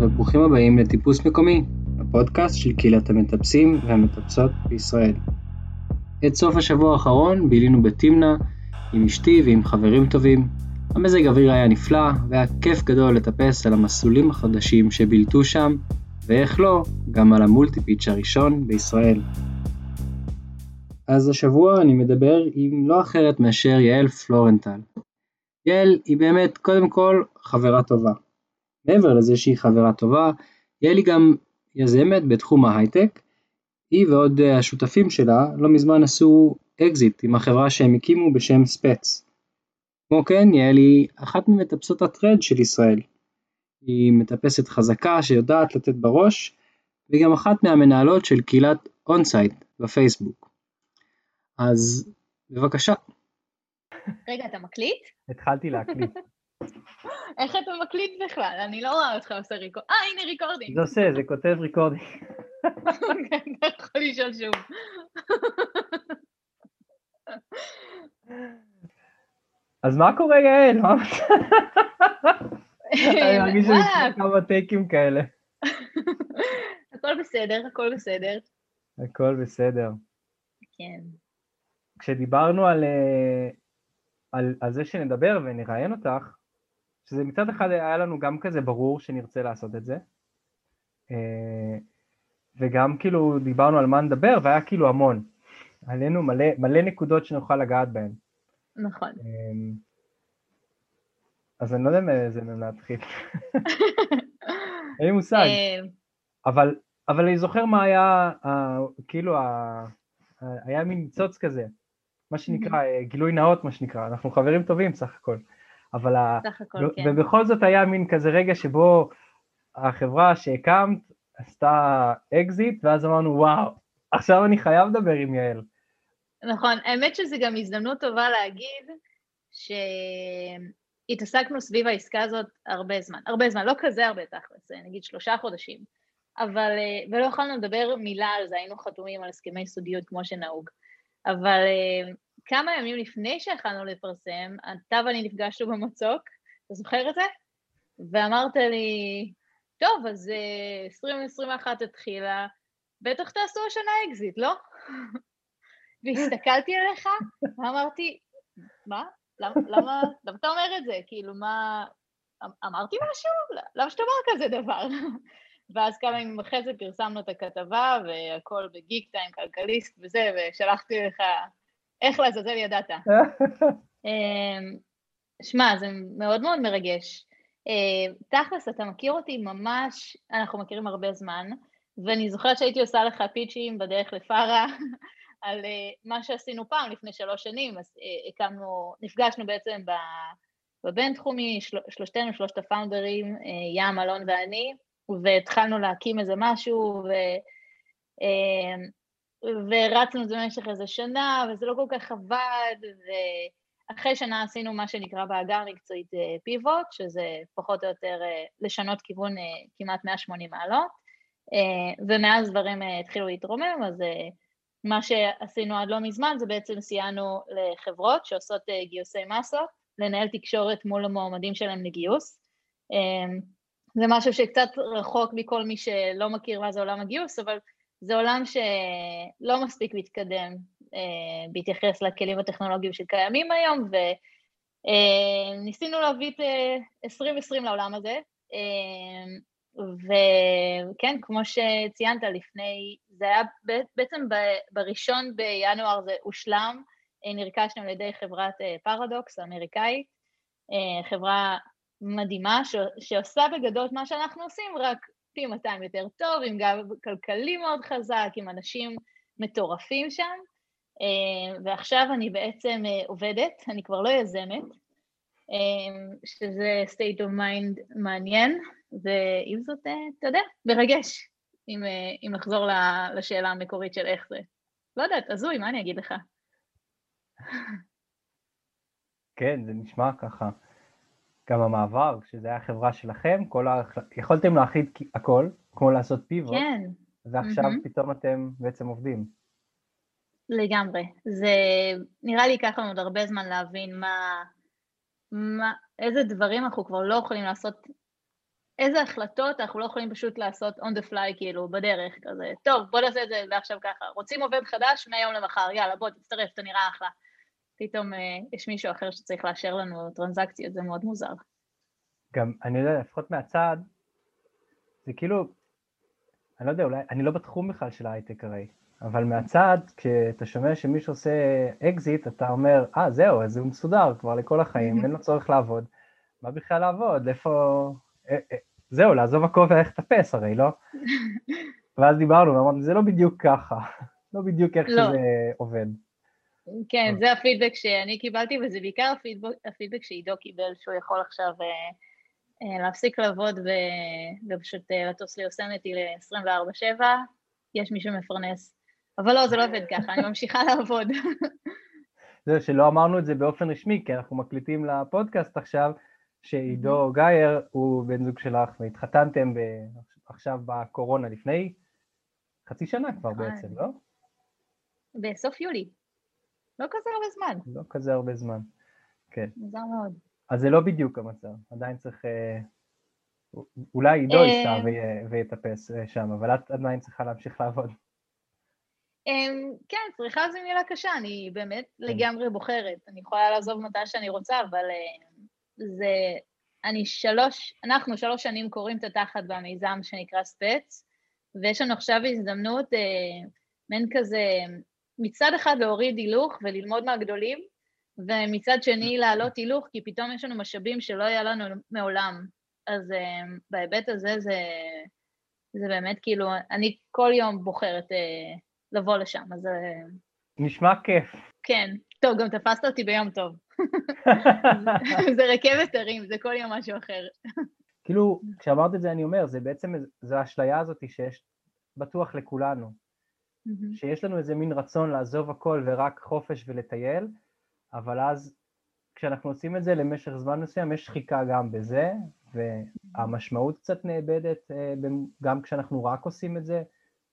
וברוכים הבאים לטיפוס מקומי, הפודקאסט של קהילת המטפסים והמטפסות בישראל. את סוף השבוע האחרון בילינו בתמנע עם אשתי ועם חברים טובים. המזג אוויר היה נפלא והיה כיף גדול לטפס על המסלולים החדשים שבילטו שם, ואיך לא, גם על המולטיפיץ' הראשון בישראל. אז השבוע אני מדבר עם לא אחרת מאשר יעל פלורנטל. יעל היא באמת קודם כל חברה טובה. מעבר לזה שהיא חברה טובה, יעל היא גם יזמת בתחום ההייטק. היא ועוד השותפים שלה לא מזמן עשו אקזיט עם החברה שהם הקימו בשם ספץ. כמו כן, יעל היא אחת ממטפסות ה trad של ישראל. היא מטפסת חזקה שיודעת לתת בראש, והיא גם אחת מהמנהלות של קהילת אונסייט בפייסבוק. אז בבקשה. רגע, אתה מקליט? התחלתי להקליט. איך אתה מקליט בכלל? אני לא רואה אותך עושה recording. אה, הנה recording. זה עושה, זה כותב recording. כן, אתה יכול לשאול שוב. אז מה קורה, יעל? מה אני מרגיש צריך כמה טייקים כאלה. הכל בסדר, הכל בסדר. הכל בסדר. כן. כשדיברנו על, אה, על, על זה שנדבר ונראיין אותך, שזה מצד אחד היה לנו גם כזה ברור שנרצה לעשות את זה, אה, וגם כאילו דיברנו על מה נדבר והיה כאילו המון. עלינו מלא, מלא נקודות שנוכל לגעת בהן. נכון. אה, אז אני לא יודע מאיזה מהם להתחיל. אין לי מושג. אה, אבל, אבל אני זוכר מה היה, כאילו, היה מין ניצוץ כזה, מה שנקרא, גילוי נאות, מה שנקרא, אנחנו חברים טובים סך הכל, אבל, ה- סך הכל, כן. ובכל זאת היה מין כזה רגע שבו החברה שהקמת עשתה אקזיט, ואז אמרנו, וואו, עכשיו אני חייב לדבר עם יעל. נכון, האמת שזו גם הזדמנות טובה להגיד שהתעסקנו סביב העסקה הזאת הרבה זמן, הרבה זמן, לא כזה הרבה תכלס, נגיד שלושה חודשים, אבל, אה, ולא יכולנו לדבר מילה על זה, היינו חתומים על הסכמי סודיות כמו שנהוג, אבל אה, כמה ימים לפני שיכלנו לפרסם, אתה ואני נפגשנו במצוק, אתה זוכר את זה? ואמרת לי, טוב, אז אה, 2021 התחילה, בטח תעשו השנה אקזיט, לא? והסתכלתי עליך ואמרתי, מה? למה, למה, למה אתה אומר את זה? כאילו, מה... אמ- אמרתי משהו? למה שתאמר כזה דבר? ואז כמה ימים אחרי זה פרסמנו את הכתבה, והכל בגיק טיים, כלכליסט וזה, ושלחתי לך, איך לעזאזל ידעת. אמ, שמע, זה מאוד מאוד מרגש. אה, תכלס, אתה מכיר אותי ממש, אנחנו מכירים הרבה זמן, ואני זוכרת שהייתי עושה לך פיצ'ים בדרך לפארה על אה, מה שעשינו פעם לפני שלוש שנים, אז אה, הקמנו, נפגשנו בעצם בבינתחומי, של, שלושתנו, שלושת הפאונדרים, ים, אלון ואני, והתחלנו להקים איזה משהו, ו... אה, ורצנו את זה במשך איזה שנה, וזה לא כל כך עבד, ואחרי שנה עשינו מה שנקרא בעגה המקצועית פיבוט, שזה פחות או יותר אה, לשנות כיוון אה, כמעט 180 מעלות, אה, ומאז דברים אה, התחילו להתרומם, אז אה, מה שעשינו עד לא מזמן זה בעצם סייענו לחברות שעושות אה, גיוסי מסות, לנהל תקשורת מול המועמדים שלהם לגיוס. אה, זה משהו שקצת רחוק מכל מי שלא מכיר מה זה עולם הגיוס, אבל זה עולם שלא מספיק מתקדם אה, בהתייחס לכלים הטכנולוגיים שקיימים היום, וניסינו להביא את אה, 2020 לעולם הזה. אה, וכן, כמו שציינת לפני, זה היה בעצם ב- בראשון בינואר זה הושלם, אה, נרכשנו על ידי חברת אה, פרדוקס האמריקאית, אה, חברה מדהימה ש- שעושה בגדול את מה שאנחנו עושים, רק פי 200 יותר טוב, עם גב כלכלי מאוד חזק, עם אנשים מטורפים שם, אה, ועכשיו אני בעצם אה, עובדת, אני כבר לא יזמת, אה, שזה state of mind מעניין, ועם זאת, אתה יודע, מרגש, אם, אם לחזור לשאלה המקורית של איך זה. לא יודעת, הזוי, מה אני אגיד לך? כן, זה נשמע ככה. גם המעבר, כשזה היה חברה שלכם, כל ה... יכולתם כי- הכל, כמו לעשות פיבוט, כן, ועכשיו מהמם. פתאום אתם בעצם עובדים. לגמרי. זה נראה לי ייקח לנו עוד הרבה זמן להבין מה, מה, איזה דברים אנחנו כבר לא יכולים לעשות איזה החלטות אנחנו לא יכולים פשוט לעשות on the fly, כאילו, בדרך, כזה, טוב, בוא נעשה את זה ועכשיו ככה. רוצים עובד חדש מהיום למחר, יאללה, בוא, תצטרף, אתה נראה אחלה. פתאום אה, יש מישהו אחר שצריך לאשר לנו טרנזקציות, זה מאוד מוזר. גם, אני יודע, לפחות מהצד, זה כאילו, אני לא יודע, אולי, אני לא בתחום בכלל של ההייטק הרי, אבל מהצד, כשאתה שומע שמישהו עושה אקזיט, אתה אומר, אה, ah, זהו, אז הוא מסודר כבר לכל החיים, אין לו צורך לעבוד. מה בכלל לעבוד? איפה... אה, אה, זהו, לעזוב הכל וללכת לטפס הרי, לא? ואז דיברנו ואמרנו, זה לא בדיוק ככה, לא בדיוק איך לא. שזה עובד. כן, זה הפידבק שאני קיבלתי, וזה בעיקר הפידבק, הפידבק שעידו קיבל, שהוא יכול עכשיו אה, אה, להפסיק לעבוד ופשוט אה, לטוס ליוסמתי ל-24/7, יש מי שמפרנס. אבל לא, זה לא עובד ככה, אני ממשיכה לעבוד. זהו, שלא אמרנו את זה באופן רשמי, כי אנחנו מקליטים לפודקאסט עכשיו, שעידו גייר הוא בן זוג שלך והתחתנתם. עכשיו בקורונה לפני חצי שנה כבר נכון. בעצם, לא? בסוף יולי. לא כזה הרבה זמן. לא כזה הרבה זמן, כן. מוזר מאוד. אז זה לא בדיוק המצב, עדיין צריך... אה, אולי עידו אה, ייסע ויטפס אה, שם, אבל את עדיין צריכה להמשיך לעבוד. אמ, כן, צריכה זו מילה קשה, אני באמת כן. לגמרי בוחרת. אני יכולה לעזוב מתי שאני רוצה, אבל זה... אני שלוש, אנחנו שלוש שנים קוראים את התחת במיזם שנקרא ספץ, ויש לנו עכשיו הזדמנות, מעין כזה מצד אחד להוריד הילוך וללמוד מהגדולים, ומצד שני להעלות הילוך, כי פתאום יש לנו משאבים שלא היה לנו מעולם. אז uh, בהיבט הזה זה, זה באמת כאילו, אני כל יום בוחרת uh, לבוא לשם, אז... Uh, נשמע כיף. כן. טוב, גם תפסת אותי ביום טוב. זה רכבת הרים, זה כל יום משהו אחר. כאילו, כשאמרת את זה אני אומר, זה בעצם, זו האשליה הזאת שיש בטוח לכולנו. Mm-hmm. שיש לנו איזה מין רצון לעזוב הכל ורק חופש ולטייל, אבל אז כשאנחנו עושים את זה למשך זמן מסוים, יש שחיקה גם בזה, והמשמעות קצת נאבדת אה, גם כשאנחנו רק עושים את זה,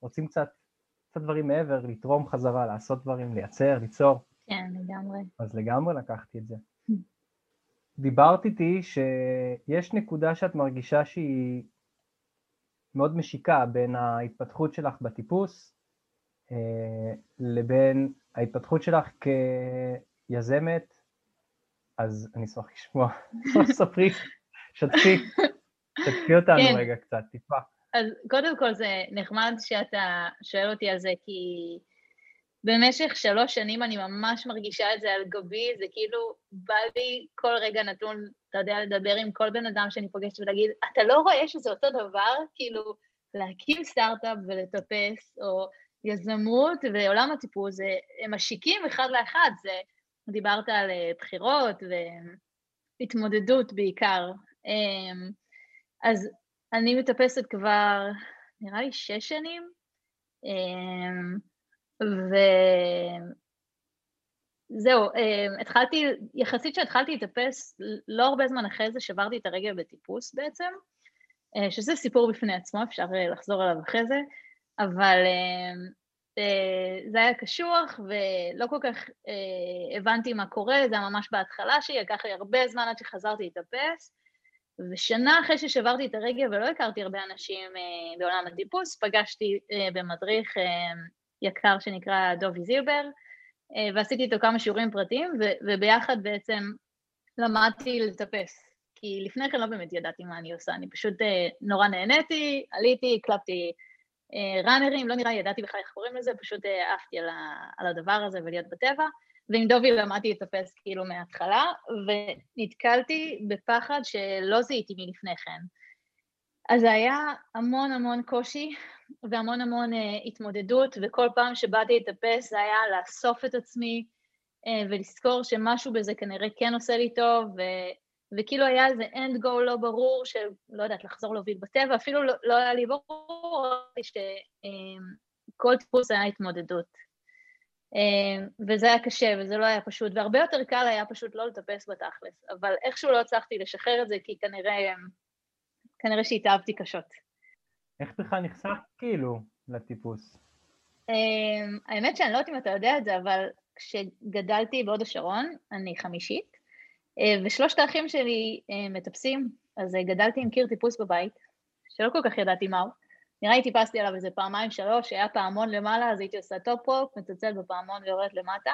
רוצים קצת, קצת דברים מעבר, לתרום חזרה, לעשות דברים, לייצר, ליצור. כן, לגמרי. אז לגמרי לקחתי את זה. דיברת איתי שיש נקודה שאת מרגישה שהיא מאוד משיקה בין ההתפתחות שלך בטיפוס לבין ההתפתחות שלך כיזמת, אז אני אשמח לשמוע, ספרי, שתפי, שתפי אותנו כן. רגע קצת, טיפה. אז קודם כל זה נחמד שאתה שואל אותי על זה, כי במשך שלוש שנים אני ממש מרגישה את זה על גבי, זה כאילו בא לי כל רגע נתון, אתה יודע, לדבר עם כל בן אדם שאני פוגשת ולהגיד, אתה לא רואה שזה אותו דבר? כאילו, להקים סטארט-אפ ולטפס, או יזמות ועולם הטיפוס, הם משיקים אחד לאחד, זה, דיברת על אה, בחירות והתמודדות בעיקר. אמ, אז אני מטפסת כבר, נראה לי שש שנים, אמ, וזהו, אמ, התחלתי, יחסית שהתחלתי לטפס, לא הרבה זמן אחרי זה שברתי את הרגל בטיפוס בעצם, אה, שזה סיפור בפני עצמו, אפשר אה, לחזור עליו אחרי זה, אבל זה היה קשוח ולא כל כך אה, הבנתי מה קורה, זה היה ממש בהתחלה שלי, לקח לי הרבה זמן עד שחזרתי להתאפס, ושנה אחרי ששברתי את הרגל ולא הכרתי הרבה אנשים אה, בעולם הטיפוס, פגשתי במדריך יקר שנקרא דובי זילבר, ועשיתי איתו כמה שיעורים פרטיים, וביחד בעצם למדתי לטפס. כי לפני כן לא באמת ידעתי מה אני עושה, אני פשוט נורא נהניתי, עליתי, הקלפתי ראנרים, לא נראה לי ידעתי בכלל איך קוראים לזה, פשוט אה, עפתי על, על הדבר הזה ולהיות בטבע. ועם דובי למדתי לטפס כאילו מההתחלה, ונתקלתי בפחד שלא זיהיתי מלפני כן. אז זה היה המון המון קושי והמון המון uh, התמודדות, וכל פעם שבאתי לטפס זה היה לאסוף את עצמי uh, ולזכור שמשהו בזה כנראה כן עושה לי טוב, ו- וכאילו היה איזה end goal לא ברור של, לא יודעת, לחזור להוביל בטבע, אפילו לא, לא היה לי ברור שכל טיפוס היה התמודדות. אמ, וזה היה קשה, וזה לא היה פשוט, והרבה יותר קל היה פשוט לא לטפס בתכלס, אבל איכשהו לא הצלחתי לשחרר את זה, כי כנראה, כנראה שהתאהבתי קשות. איך בכלל נחשפת כאילו לטיפוס? אמ, האמת שאני לא יודעת אם אתה יודע את זה, אבל כשגדלתי בהוד השרון, אני חמישית, ושלושת האחים שלי אה, מטפסים, אז אה, גדלתי עם קיר טיפוס בבית, שלא כל כך ידעתי מהו. נראה לי טיפסתי עליו איזה פעמיים שלוש, היה פעמון למעלה, אז הייתי עושה top-rope, מצלצל בפעמון ויורדת למטה.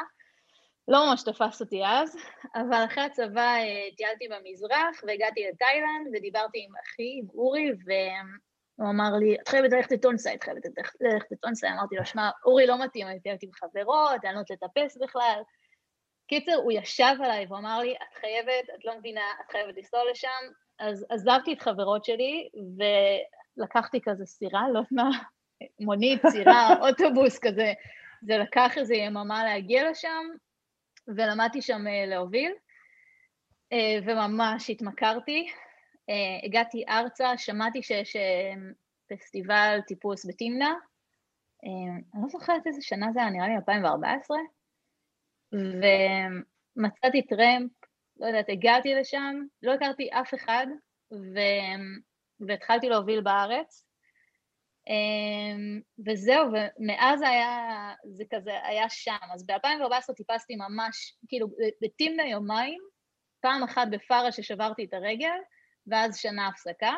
לא ממש תפס אותי אז, אבל אחרי הצבא אה, טיילתי במזרח והגעתי לתאילנד ודיברתי עם אחי, עם אורי, והוא אמר לי, את חייבת ללכת לטונסאי, את חייבת ללכת לטונסאי. אמרתי לו, שמע, אורי לא מתאים, אני טיילתי עם חברות, אני לא יודעת לטפס בכלל. קיצר, הוא ישב עליי והוא אמר לי, את חייבת, את לא מבינה, את חייבת לנסוע לשם. אז עזבתי את חברות שלי ולקחתי כזה סירה, לא יודעת מה, מונית, סירה, אוטובוס כזה. זה לקח איזה יממה להגיע לשם, ולמדתי שם אה, להוביל, אה, וממש התמכרתי. אה, הגעתי ארצה, שמעתי שיש פסטיבל טיפוס בתמנע, אני לא זוכרת איזה שנה זה היה, נראה לי 2014, ומצאתי טרמפ, לא יודעת, הגעתי לשם, לא הכרתי אף אחד, ו... והתחלתי להוביל בארץ, אמ, וזהו, ומאז היה, זה כזה, היה שם. אז ב-2014 טיפסתי ממש, כאילו, בתמנה יומיים, פעם אחת בפארה ששברתי את הרגל, ואז שנה הפסקה,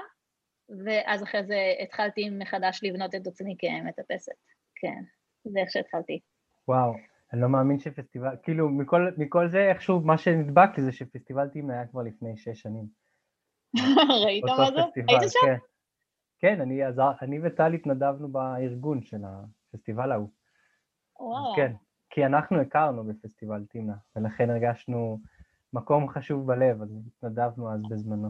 ואז אחרי זה התחלתי מחדש לבנות את עצמי כמטפסת. כן, זה איך שהתחלתי. וואו, אני לא מאמין שפסטיבל, כאילו, מכל, מכל זה איכשהו, מה שנדבק זה שפסטיבל טימנה היה כבר לפני שש שנים. ראית מה זה? היית שם? כן. כן, אני, עזר, אני וטל התנדבנו בארגון של הפסטיבל ההוא. וואו. כן, כי אנחנו הכרנו בפסטיבל טימנה, ולכן הרגשנו מקום חשוב בלב, אז התנדבנו אז בזמנו.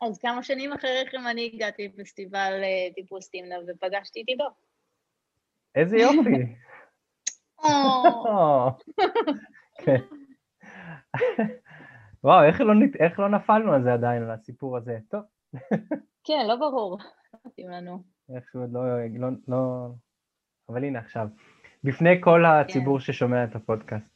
אז כמה שנים אחרי כן אני הגעתי לפסטיבל אה, טיפוס טימנה ופגשתי את עידו. איזה יופי. כן. וואו, איך לא, איך לא נפלנו על זה עדיין, על הסיפור הזה? טוב. כן, לא ברור. מתאים לנו. איכשהו עוד לא, לא, לא... אבל הנה עכשיו, בפני כל הציבור כן. ששומע את הפודקאסט.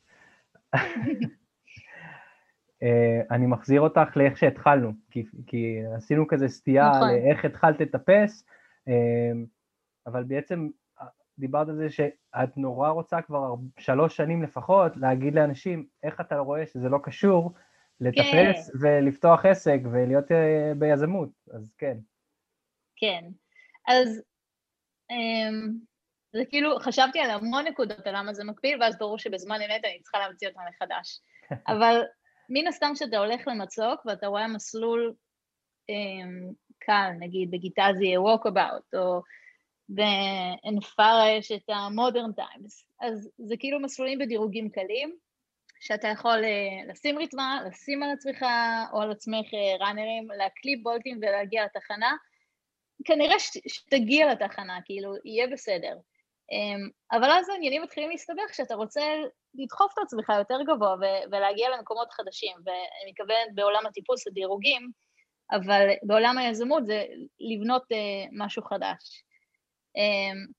אה, אני מחזיר אותך לאיך שהתחלנו, כי, כי עשינו כזה סטייה נכון. לאיך התחלת לטפס, אה, אבל בעצם דיברת על זה שאת נורא רוצה כבר שלוש שנים לפחות להגיד לאנשים איך אתה רואה שזה לא קשור לטפס כן. ולפתוח עסק ולהיות ביזמות, אז כן. כן. אז um, זה כאילו, חשבתי על המון נקודות על למה זה מקביל, ואז ברור שבזמן אמת אני צריכה להמציא אותם מחדש. אבל מן הסתם כשאתה הולך למצוק ואתה רואה מסלול um, קל, נגיד בגיטה זה יהיה walkabout, או בעין פארה יש את ה-modern times, אז זה כאילו מסלולים בדירוגים קלים, שאתה יכול uh, לשים ריתמה, לשים על עצמך או על עצמך ראנרים, uh, להקליפ בולטים ולהגיע לתחנה, כנראה שתגיע לתחנה, כאילו, יהיה בסדר. אמ, אבל אז העניינים מתחילים להסתבך כשאתה רוצה לדחוף את עצמך יותר גבוה ולהגיע למקומות חדשים, ואני מתכוונת בעולם הטיפוס לדירוגים, אבל בעולם היזמות זה לבנות uh, משהו חדש. Um,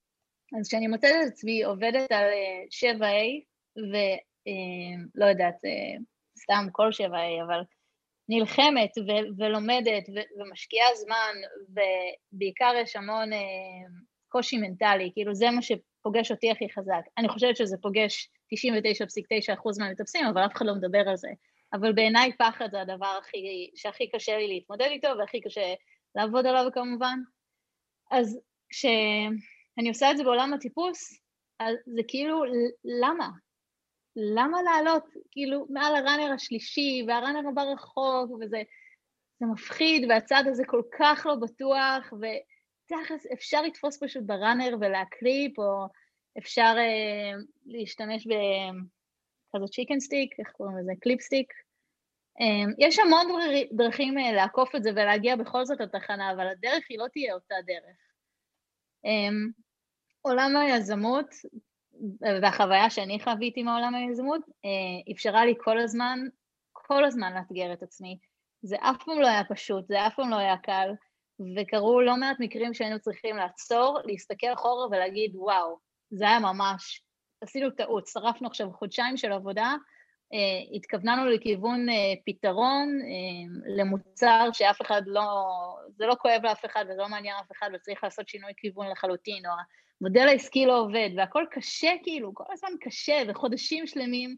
אז כשאני מוצאת את עצמי עובדת על uh, 7A, ולא uh, יודעת, uh, סתם כל 7A, אבל נלחמת ו- ולומדת ו- ומשקיעה זמן, ובעיקר יש המון אה, קושי מנטלי, כאילו זה מה שפוגש אותי הכי חזק. אני חושבת שזה פוגש 99.9% מהמטפסים, אבל אף אחד לא מדבר על זה. אבל בעיניי פחד זה הדבר הכי, שהכי קשה לי להתמודד איתו, והכי קשה לעבוד עליו כמובן. אז כשאני עושה את זה בעולם הטיפוס, אז זה כאילו, למה? למה לעלות כאילו מעל ה runner השלישי, וה runner הבא רחוק, וזה זה מפחיד, והצד הזה כל כך לא בטוח, ותכלס אפשר לתפוס פשוט ב runner ולהקליפ, או אפשר אה, להשתמש בכזה chicken stick, איך קוראים לזה? clip stick. אה, יש המון דרכים אה, לעקוף את זה ולהגיע בכל זאת לתחנה, אבל הדרך היא לא תהיה אותה דרך. אה, עולם היזמות והחוויה שאני חוויתי מעולם היזמות, אה, אפשרה לי כל הזמן, כל הזמן לאתגר את עצמי. זה אף פעם לא היה פשוט, זה אף פעם לא היה קל, וקרו לא מעט מקרים שהיינו צריכים לעצור, להסתכל אחורה ולהגיד, וואו, זה היה ממש, עשינו טעות, שרפנו עכשיו חודשיים של עבודה, התכווננו לכיוון uh, פתרון uh, למוצר שאף אחד לא, זה לא כואב לאף אחד וזה לא מעניין אף אחד וצריך לעשות שינוי כיוון לחלוטין, או המודל העסקי לא עובד, והכל קשה כאילו, כל הזמן קשה, וחודשים שלמים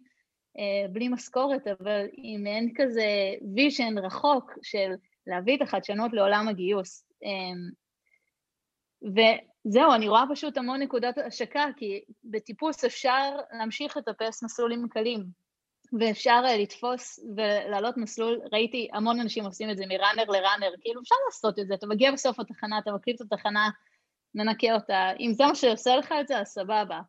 בלי משכורת, אבל אם אין כזה vision רחוק של להביא את החדשנות לעולם הגיוס. וזהו, אני רואה פשוט המון נקודת השקה, כי בטיפוס אפשר להמשיך לטפס מסלולים קלים, ואפשר אה, לתפוס ולעלות מסלול, ראיתי המון אנשים עושים את זה מראנר לראנר, כאילו אפשר לעשות את זה, אתה מגיע בסוף התחנה, אתה מקליט את התחנה, מנקה אותה, אם זה מה שעושה לך את זה, אז סבבה.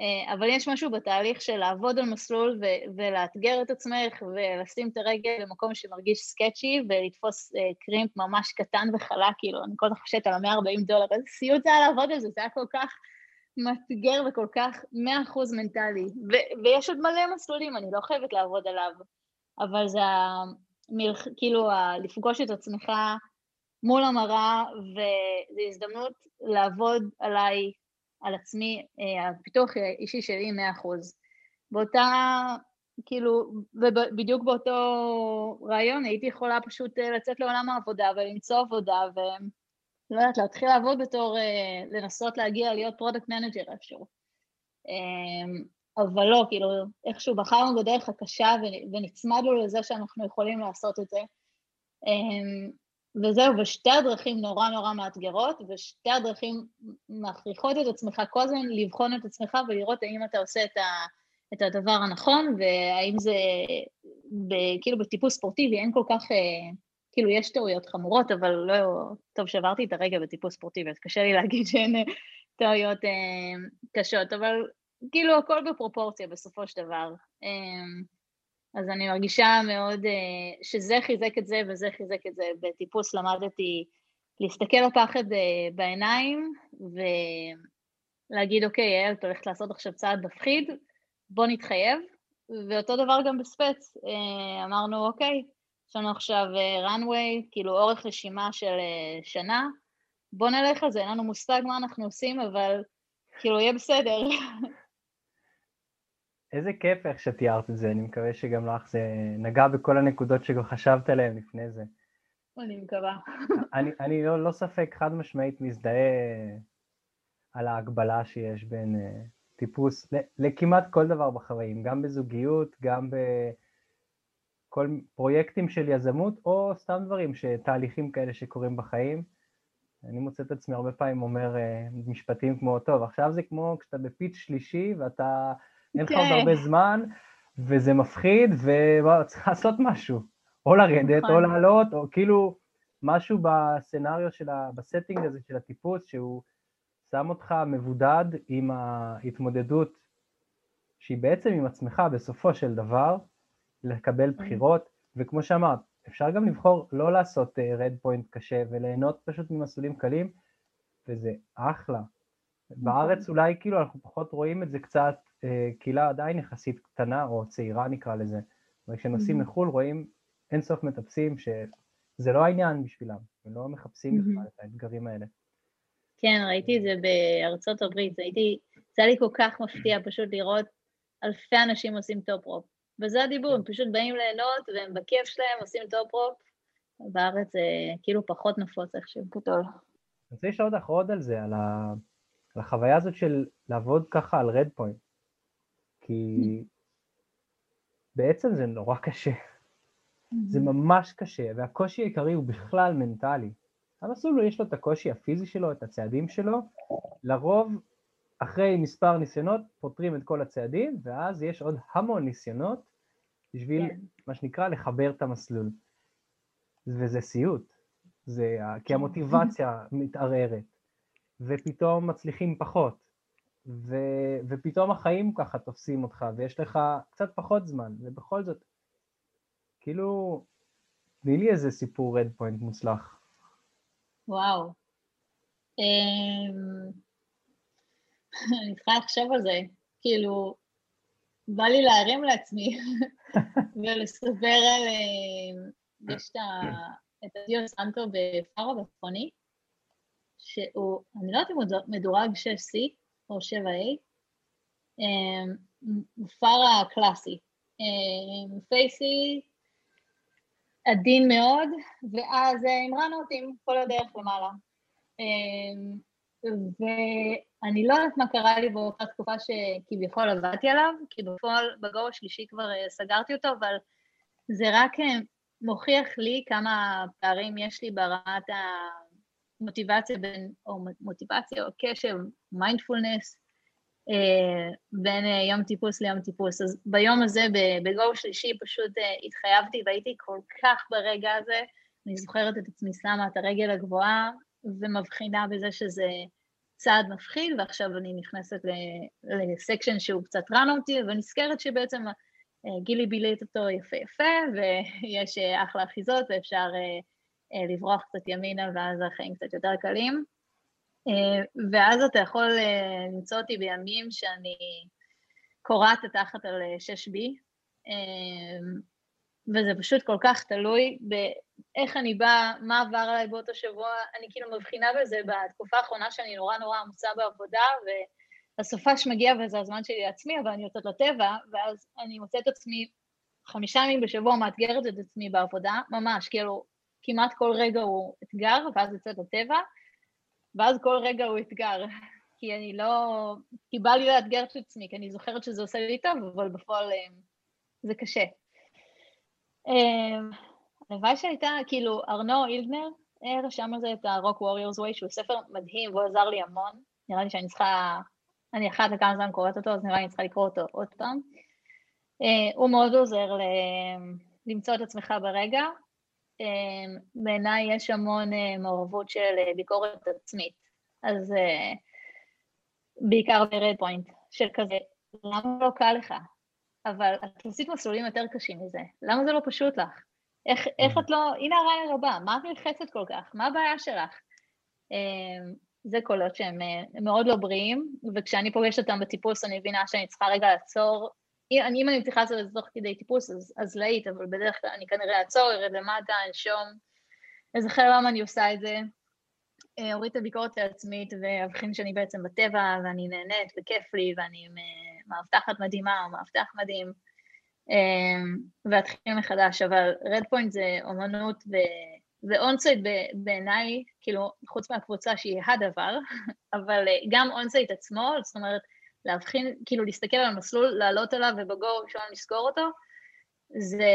אה, אבל יש משהו בתהליך של לעבוד על מסלול ו- ולאתגר את עצמך ולשים את הרגל במקום שמרגיש סקצ'י ולתפוס uh, קרימפ ממש קטן וחלק, כאילו, אני כל כך חושבת על ה-140 דולר, איזה סיוט זה היה לעבוד על זה, זה היה כל כך מאתגר וכל כך 100% מנטלי. ו- ויש עוד מלא מסלולים, אני לא חייבת לעבוד עליו, אבל זה המלח... כאילו ה- לפגוש את עצמך מול המראה, וזו הזדמנות לעבוד עליי על עצמי, אה, הפיתוח האישי שלי 100%. באותה, כאילו, ובדיוק באותו רעיון הייתי יכולה פשוט אה, לצאת לעולם העבודה ולמצוא עבודה ולא יודעת, להתחיל לעבוד בתור, אה, לנסות להגיע להיות product manager איפשהו. אבל לא, כאילו, איכשהו בחרנו בדרך הקשה ונצמדנו לזה שאנחנו יכולים לעשות את זה. וזהו, ושתי הדרכים נורא נורא מאתגרות, ושתי הדרכים מכריחות את עצמך כל הזמן לבחון את עצמך ולראות האם אתה עושה את, ה, את הדבר הנכון, והאם זה, ב, כאילו בטיפוס ספורטיבי אין כל כך, אה, כאילו יש טעויות חמורות, אבל לא, טוב שעברתי את הרגע בטיפוס ספורטיבי, אז קשה לי להגיד שאין אה, טעויות אה, קשות, אבל כאילו הכל בפרופורציה בסופו של דבר. אה, אז אני מרגישה מאוד uh, שזה חיזק את זה וזה חיזק את זה. בטיפוס למדתי להסתכל לפחד uh, בעיניים ולהגיד, אוקיי, יעל, את הולכת לעשות עכשיו צעד מפחיד, בוא נתחייב. ואותו דבר גם בספץ, uh, אמרנו, אוקיי, יש לנו עכשיו runway, כאילו אורך רשימה של uh, שנה, בוא נלך על זה, אין לנו מושג מה אנחנו עושים, אבל כאילו יהיה בסדר. איזה כיף איך שתיארת את זה, אני מקווה שגם לך זה נגע בכל הנקודות שגם חשבת עליהן לפני זה. אני מקווה. אני, אני לא, לא ספק חד משמעית מזדהה על ההגבלה שיש בין uh, טיפוס לכמעט כל דבר בחיים, גם בזוגיות, גם בכל פרויקטים של יזמות, או סתם דברים, תהליכים כאלה שקורים בחיים. אני מוצא את עצמי הרבה פעמים אומר uh, משפטים כמו, טוב, עכשיו זה כמו כשאתה ב pitch שלישי ואתה... אין לך עוד כן. הרבה זמן, וזה מפחיד, וצריך לעשות משהו. או לרדת, או נכון. לעלות, או כאילו משהו ב scenario של ה... ב setting הזה של הטיפוס, שהוא שם אותך מבודד עם ההתמודדות שהיא בעצם עם עצמך בסופו של דבר, לקבל כן. בחירות, וכמו שאמרת, אפשר גם לבחור לא לעשות רד uh, פוינט קשה וליהנות פשוט ממסלולים קלים, וזה אחלה. נכון. בארץ אולי כאילו אנחנו פחות רואים את זה קצת אה, קהילה עדיין יחסית קטנה או צעירה נקרא לזה, וכשנוסעים mm-hmm. לחו"ל רואים אינסוף מטפסים שזה לא העניין בשבילם, הם לא מחפשים. בכלל את האתגרים האלה. כן, ראיתי את זה בארצות הברית, הייתי, זה היה לי כל כך מפתיע פשוט לראות אלפי אנשים עושים top-rope, וזה הדיבור, הם פשוט באים ליהנות והם בכיף שלהם עושים top-rope, בארץ זה כאילו פחות נפוץ איכשהו גדול. אני רוצה לשאול אותך עוד על זה, על, ה... על החוויה הזאת של לעבוד ככה על red point. כי בעצם זה נורא קשה. זה ממש קשה, והקושי העיקרי הוא בכלל מנטלי. המסלול יש לו את הקושי הפיזי שלו, את הצעדים שלו, לרוב אחרי מספר ניסיונות פותרים את כל הצעדים, ואז יש עוד המון ניסיונות בשביל, כן. מה שנקרא, לחבר את המסלול. וזה סיוט, זה, כי כן. המוטיבציה מתערערת, ופתאום מצליחים פחות, ו, ופתאום החיים ככה תופסים אותך, ויש לך קצת פחות זמן, ובכל זאת, כאילו, תני לי איזה סיפור רד פוינט מוצלח. וואו. אמ, אני צריכה לחשוב על זה, כאילו, בא לי להרים לעצמי ולספר על... אמ, יש את הדיו סנטו בפארו בצפוני, שהוא, אני לא יודעת אם הוא מדורג 6C, או 7A, מופר הקלאסי. פייסי עדין מאוד, ואז עם אה, רנוטים כל הדרך למעלה. ואני לא יודעת מה קרה לי באותה תקופה שכביכול עבדתי עליו, כי בפועל בגו השלישי כבר אה, סגרתי אותו, אבל זה רק אה, מוכיח לי כמה פערים יש לי ברמת המוטיבציה בין, או מוטיבציה או קשב, מיינדפולנס, אה, בין יום טיפוס ליום טיפוס. אז ביום הזה, בגו שלישי, פשוט התחייבתי והייתי כל כך ברגע הזה, אני זוכרת את עצמי שמה את הרגל הגבוהה ומבחינה בזה שזה צעד מפחיד, ועכשיו אני נכנסת לסקשן שהוא קצת רן אותי, ונזכרת שבעצם גילי בילית אותו יפה יפה, ויש אחלה אחיזות ואפשר לברוח קצת ימינה ואז החיים קצת יותר קלים. אה, ואז אתה יכול אה, למצוא אותי בימים שאני קורעת תחת על 6B, אה, וזה פשוט כל כך תלוי באיך אני באה, מה עבר עליי באותו שבוע, אני כאילו מבחינה בזה בתקופה האחרונה שאני נורא נורא עמוסה בעבודה, והסופש מגיע וזה הזמן שלי לעצמי, אבל אני יוצאת לטבע, ואז אני מוצאת את עצמי חמישה ימים בשבוע מאתגרת את עצמי בעבודה, ממש, כאילו, כמעט כל רגע הוא אתגר, ואז יוצאת לטבע, ואז כל רגע הוא אתגר, כי אני לא... כי בא לי לאתגר את עצמי, כי אני זוכרת שזה עושה לי טוב, אבל בפועל אה, זה קשה. אה, הלוואי שהייתה, כאילו, ארנו אילדנר אה, רשם על זה את ה-Rock Warriors Way, שהוא ספר מדהים והוא עזר לי המון. נראה לי שאני צריכה... אני אחת לכמה זמן קוראת אותו, אז נראה לי אני צריכה לקרוא אותו עוד פעם. הוא מאוד עוזר ל... למצוא את עצמך ברגע, אמ, בעיניי יש המון אה, מעורבות של אה, ביקורת עצמית. אז אה, בעיקר ברד פוינט, של כזה, למה לא קל לך? אבל את עשית מסלולים יותר קשים מזה, למה זה לא פשוט לך? איך, איך את לא, הנה הרעיון הבא, מה את נלחצת כל כך? מה הבעיה שלך? אמ, זה קולות שהם מאוד לא בריאים, וכשאני פוגשת אותם בטיפוס אני מבינה שאני צריכה רגע לעצור אם אני צריכה לעשות את זה תוך כדי טיפוס, אז, אז להיט, אבל בדרך כלל אני כנראה אעצור, ארד למטה, אנשום, אזכר למה אני עושה את זה, אה, אוריד את הביקורת העצמית ואבחין שאני בעצם בטבע ואני נהנית וכיף לי ואני אה, מאבטחת מדהימה או מאבטח מדהים אה, ואתחיל מחדש, אבל רד פוינט זה אומנות ו... ואונסייט בעיניי, כאילו, חוץ מהקבוצה שהיא הדבר, אבל גם אונסייט עצמו, זאת אומרת, להבחין, כאילו להסתכל על המסלול, לעלות עליו וב go ראשון לסגור אותו, זה,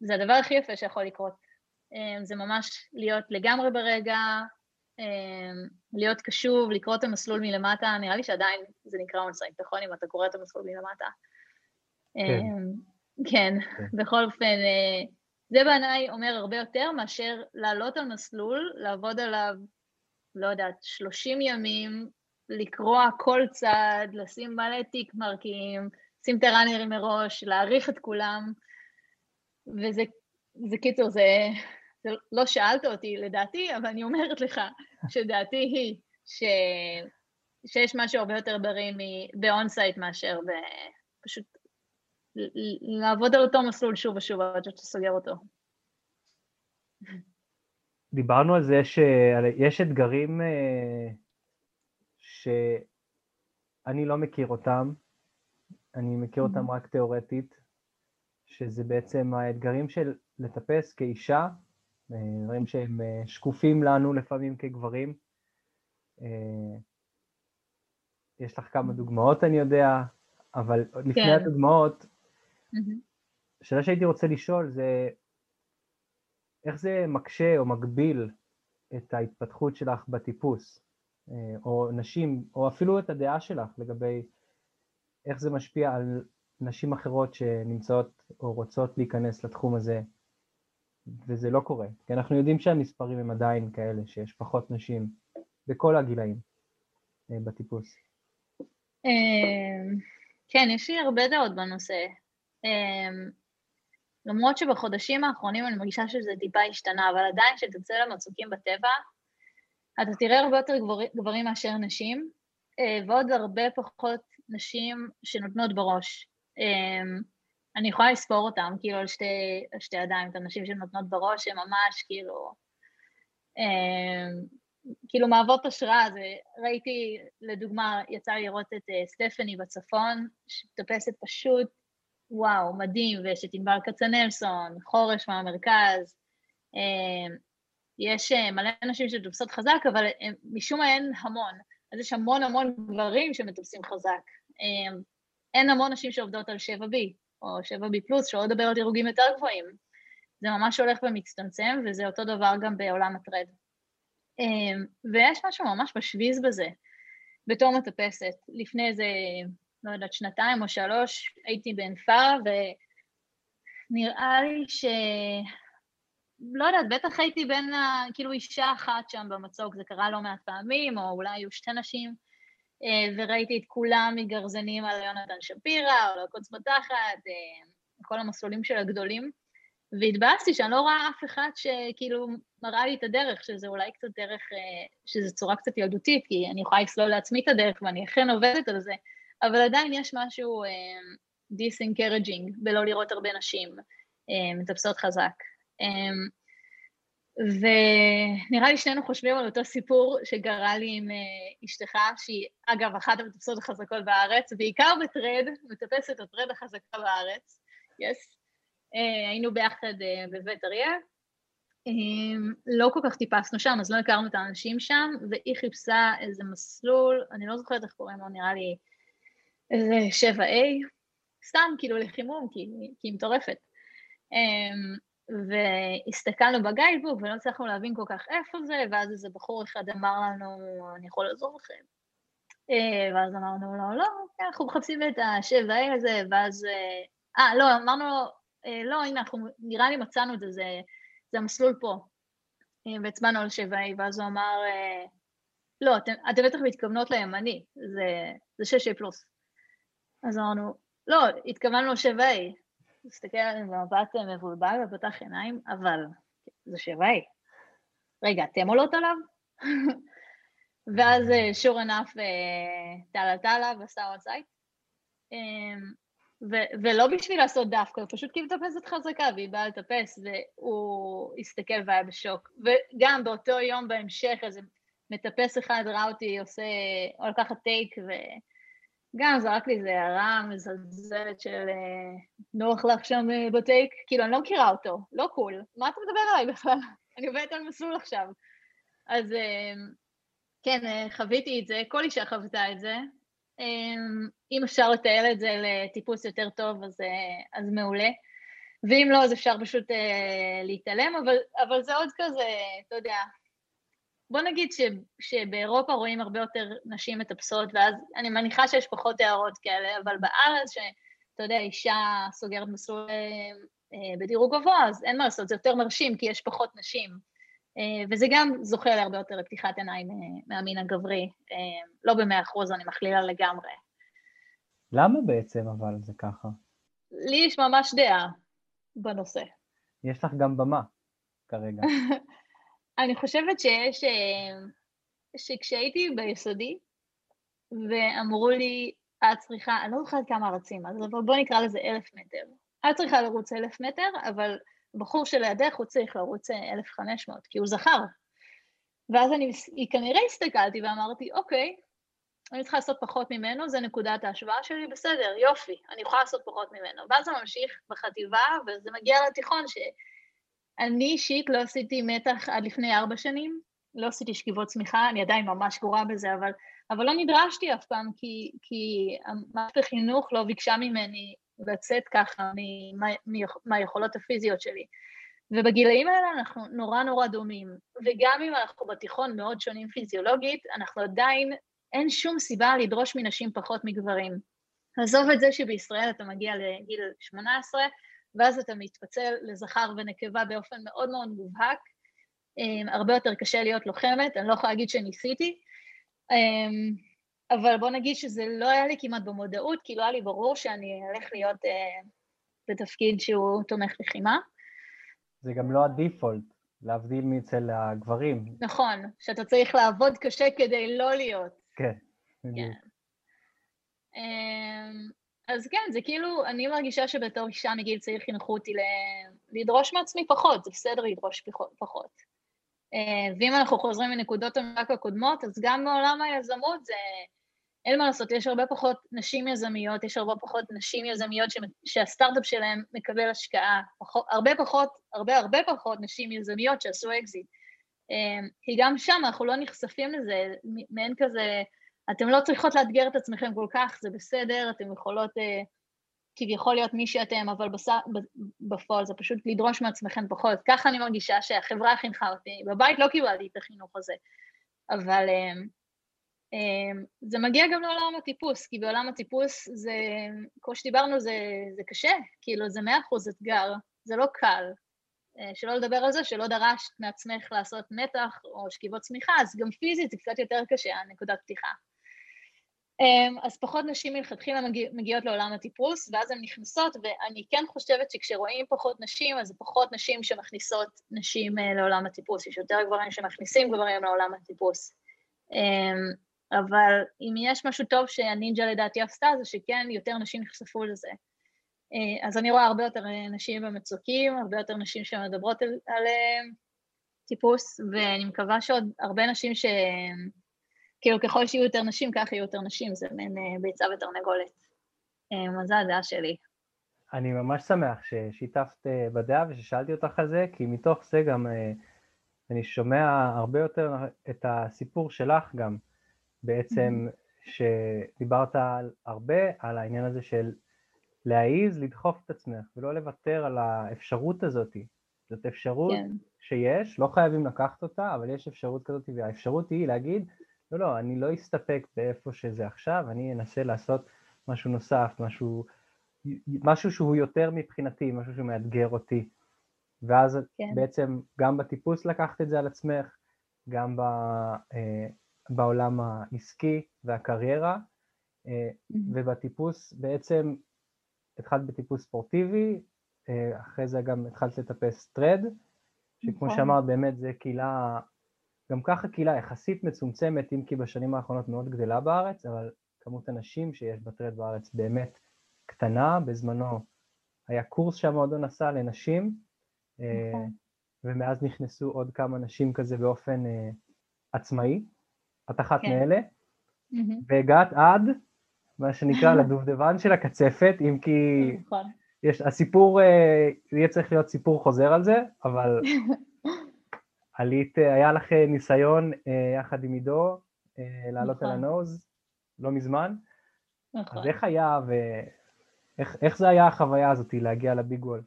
זה הדבר הכי יפה שיכול לקרות. אמ, זה ממש להיות לגמרי ברגע, אמ, להיות קשוב, לקרוא את המסלול מלמטה, נראה לי שעדיין זה נקרא אונסייט, נכון? אם אתה קורא את המסלול מלמטה. כן. אמ, כן, כן. בכל אופן, אה, זה בעיניי אומר הרבה יותר מאשר לעלות על מסלול, לעבוד עליו, לא יודעת, 30 ימים, לקרוע כל צד, לשים מלא טיק מרקים, לשים את הראנרים מראש, להעריך את כולם, וזה, זה קיצור, זה לא שאלת אותי לדעתי, אבל אני אומרת לך שדעתי היא ש, שיש משהו הרבה יותר בריא באונסייט מאשר פשוט לעבוד על אותו מסלול שוב ושוב עד שאתה סוגר אותו. דיברנו על זה שיש אתגרים אה, שאני לא מכיר אותם, אני מכיר אותם רק תיאורטית, שזה בעצם האתגרים של לטפס כאישה, דברים שהם אה, שקופים לנו לפעמים כגברים. אה, יש לך כמה דוגמאות, אני יודע, אבל לפני כן. הדוגמאות, השאלה שהייתי רוצה לשאול זה איך זה מקשה או מגביל את ההתפתחות שלך בטיפוס? אה, או נשים, או אפילו את הדעה שלך לגבי איך זה משפיע על נשים אחרות שנמצאות או רוצות להיכנס לתחום הזה, וזה לא קורה, כי אנחנו יודעים שהמספרים הם עדיין כאלה, שיש פחות נשים בכל הגילאים אה, בטיפוס. אמ, כן, יש לי הרבה דעות בנושא. אמ, למרות שבחודשים האחרונים אני מרגישה שזה טיפה השתנה, אבל עדיין כשתצא למצוקים בטבע, אתה תראה הרבה יותר גברים, מאשר נשים, אה, ועוד הרבה פחות נשים שנותנות בראש. אה, אני יכולה לספור אותם, כאילו, על שתי, שתי ידיים, את הנשים שנותנות בראש, שהן ממש, כאילו, אה, כאילו מהוות השראה. זה, ראיתי, לדוגמה, יצא לי לראות את סטפני בצפון, שטפסת פשוט, וואו, מדהים, ויש את ענבל כצנלסון, חורש מהמרכז, יש אה, מלא נשים שתופסות חזק, אבל הם, משום מה אין המון. אז יש המון המון גברים שמטפסים חזק. אה, אין המון נשים שעובדות על 7B, או 7B פלוס, שלא לדבר על דירוגים יותר גבוהים. זה ממש הולך ומצטמצם, וזה אותו דבר גם בעולם הטרד. אמ, ויש משהו ממש בשביז בזה, בתור מטפסת. לפני איזה, לא יודעת, שנתיים או שלוש, הייתי בענפה, ונראה לי ש... לא יודעת, בטח הייתי בין. כאילו אישה אחת שם במצוק, זה קרה לא מעט פעמים, או אולי היו שתי נשים, וראיתי את כולם מגרזנים על יונתן שפירא, או לקוץ בתחת, אה, כל המסלולים של הגדולים. והתבאסתי שאני לא רואה אף אחד שכאילו מראה לי את הדרך, שזה אולי קצת דרך, אה, שזו צורה קצת ילדותית, כי אני יכולה לסלול לעצמי את הדרך ואני אכן עובדת על זה, אבל עדיין יש משהו dis-encouraging בלא לראות הרבה נשים מטפסות חזק. ונראה לי שנינו חושבים על אותו סיפור שקרה לי עם uh, אשתך, שהיא אגב אחת המטפסות החזקות בארץ, בעיקר ב trad, מטפסת ה trad החזקה בארץ, יס. Yes. Uh, היינו ביחד uh, בבית אריה. Um, לא כל כך טיפסנו שם, אז לא הכרנו את האנשים שם, והיא חיפשה איזה מסלול, אני לא זוכרת איך קוראים לו, נראה לי איזה 7A, סתם כאילו לחימום, כי, כי היא מטורפת. והסתכלנו בגיידבוק ולא הצלחנו להבין כל כך איפה זה, ואז איזה בחור אחד אמר לנו, אני יכול לעזור לכם. אה, ואז אמרנו לו, לא, לא, כן, אנחנו מחפשים את השבע A הזה, ואז... אה, לא, אמרנו לו, לא, הנה, אנחנו נראה לי מצאנו את זה, זה, זה המסלול פה. אה, והצבענו על שבע A, ואז הוא אמר, לא, אתם, אתם בטח מתכוונות לימני, זה, זה שש A פלוס. אז אמרנו, לא, התכוונו ל-7A. הסתכל עליהם במבט אה, מבולבל ופתח עיניים, אבל זה שוואי. רגע, אתם עולות עליו? ואז אה, שור ענף אה, טלה טלה וסאו אמ, הצייט. ולא בשביל לעשות דווקא, פשוט כאילו כי היא מטפסת חזקה והיא באה לטפס, והוא הסתכל והיה בשוק. וגם באותו יום בהמשך איזה מטפס אחד ראה אותי עושה, או לקחת טייק ו- גם זרק לי איזה הערה מזלזלת של אה, נוח לך שם אה, בטייק, כאילו אני לא מכירה אותו, לא קול, מה אתה מדבר עליי בכלל? אני עובדת על מסלול עכשיו. אז אה, כן, חוויתי את זה, כל אישה חוותה את זה. אם אפשר לתעל את זה לטיפוס יותר טוב, אז, אז מעולה. ואם לא, אז אפשר פשוט להתעלם, אבל, אבל זה עוד כזה, אתה יודע, בוא נגיד ש, שבאירופה רואים הרבה יותר נשים מטפסות, ואז אני מניחה שיש פחות הערות כאלה, אבל בארץ, שאתה יודע, אישה סוגרת מסלול אה, בדירוג גבוה, אז אין מה לעשות, זה יותר מרשים, כי יש פחות נשים. אה, וזה גם זוכה להרבה יותר לפתיחת עיניים אה, מהמין הגברי. אה, לא במאה אחוז, אני מכלילה לגמרי. למה בעצם אבל זה ככה? לי יש ממש דעה בנושא. יש לך גם במה כרגע. אני חושבת שיש, אה, שכשהייתי ביסודי, ואמרו לי, את צריכה, אני לא זוכרת כמה רצים, אז בואו נקרא לזה אלף מטר. את צריכה לרוץ אלף מטר, אבל בחור שלידך הוא צריך לרוץ אה, אלף חמש מאות, כי הוא זכר. ואז אני כנראה הסתכלתי ואמרתי, אוקיי, אני צריכה לעשות פחות ממנו, זה נקודת ההשוואה שלי, בסדר, יופי, אני יכולה לעשות פחות ממנו. ואז זה ממשיך בחטיבה, וזה מגיע לתיכון, ש... אני אישית לא עשיתי מתח עד לפני ארבע שנים, לא עשיתי שכיבות צמיחה, אני עדיין ממש גרועה בזה, אבל, אבל לא נדרשתי אף פעם, כי, כי המערכת החינוך לא ביקשה ממני לצאת ככה מהיכולות הפיזיות שלי. ובגילאים האלה אנחנו נורא נורא דומים, וגם אם אנחנו בתיכון מאוד שונים פיזיולוגית, אנחנו עדיין, אין שום סיבה לדרוש מנשים פחות מגברים. עזוב את זה שבישראל אתה מגיע לגיל 18, ואז אתה מתפצל לזכר ונקבה באופן מאוד מאוד מובהק. Um, הרבה יותר קשה להיות לוחמת, אני לא יכולה להגיד שניסיתי, um, אבל בוא נגיד שזה לא היה לי כמעט במודעות, כי לא היה לי ברור שאני אלך להיות uh, בתפקיד שהוא תומך לחימה. זה גם לא הדיפולט, להבדיל מאצל הגברים. נכון, שאתה צריך לעבוד קשה כדי לא להיות. כן, בדיוק. כן. אז כן, זה כאילו, אני מרגישה שבתור אישה מגיל צעיר חינכו אותי לדרוש מעצמי פחות, זה בסדר לדרוש פחות. אה, ואם אנחנו חוזרים מנקודות המאבק הקודמות, אז גם בעולם היזמות זה, אין מה לעשות, יש הרבה פחות נשים יזמיות, יש הרבה פחות נשים יזמיות שהסטארט-אפ שלהן מקבל השקעה, פחות, הרבה פחות, הרבה הרבה פחות נשים יזמיות שעשו אקזיט. אה, כי גם שם אנחנו לא נחשפים לזה, מעין כזה אתם לא צריכות לאתגר את עצמכם כל כך, זה בסדר, אתם יכולות... Uh, כביכול להיות מי שאתם, אבל בס... בפועל זה פשוט לדרוש מעצמכם פחות. ככה אני מרגישה שהחברה חינכה אותי. בבית לא קיבלתי את החינוך הזה, אבל um, um, זה מגיע גם לעולם הטיפוס, כי בעולם הטיפוס זה, כמו שדיברנו, זה, זה קשה, כאילו זה מאה אחוז אתגר, זה לא קל. Uh, שלא לדבר על זה שלא דרשת מעצמך לעשות מתח או שכיבות צמיחה, אז גם פיזית זה קצת יותר קשה, הנקודת פתיחה. אמ, אז פחות נשים מלכתחילה מגיע, מגיעות לעולם הטיפוס, ואז הן נכנסות, ואני כן חושבת שכשרואים פחות נשים, אז זה פחות נשים שמכניסות נשים אה, לעולם הטיפוס, יש יותר גברים שמכניסים גברים לעולם הטיפוס. אמ, אבל אם יש משהו טוב שהנינג'ה לדעתי עשתה, זה שכן יותר נשים נחשפו לזה. אה, אז אני רואה הרבה יותר אה, נשים במצוקים, הרבה יותר נשים שמדברות על, על טיפוס, ואני מקווה שעוד הרבה נשים ש... כאילו ככל שיהיו יותר נשים, כך יהיו יותר נשים, זה מין אה, ביצה ותרנגולת. אה, אז זו הדעה שלי. אני ממש שמח ששיתפת אה, בדעה וששאלתי אותך על זה, כי מתוך זה גם אני שומע הרבה יותר את הסיפור שלך גם, בעצם שדיברת על, הרבה על העניין הזה של להעיז לדחוף את עצמך ולא לוותר על האפשרות הזאת. זאת אפשרות כן. שיש, לא חייבים לקחת אותה, אבל יש אפשרות כזאת, והאפשרות היא להגיד, לא, לא, אני לא אסתפק באיפה שזה עכשיו, אני אנסה לעשות משהו נוסף, משהו, משהו שהוא יותר מבחינתי, משהו שמאתגר אותי. ואז כן. בעצם גם בטיפוס לקחת את זה על עצמך, גם ב, אה, בעולם העסקי והקריירה, אה, mm-hmm. ובטיפוס בעצם התחלת בטיפוס ספורטיבי, אה, אחרי זה גם התחלת לטפס טרד, שכמו נכון. שאמרת באמת זה קהילה גם ככה קהילה יחסית מצומצמת, אם כי בשנים האחרונות מאוד גדלה בארץ, אבל כמות הנשים שיש בטרד בארץ באמת קטנה. בזמנו היה קורס שהמועדון עשה לנשים, אה, נכון. ומאז נכנסו עוד כמה נשים כזה באופן uh, עצמאי. את אחת כן. מאלה, mm-hmm. והגעת עד, מה שנקרא, לדובדבן של הקצפת, אם כי... נכון. יש, הסיפור, uh, יהיה צריך להיות סיפור חוזר על זה, אבל עלית, אה, היה לך אה, ניסיון אה, יחד עם עידו לעלות נכון. על הנוז לא מזמן. נכון. אז איך היה ואיך זה היה החוויה הזאת להגיע לביג וול?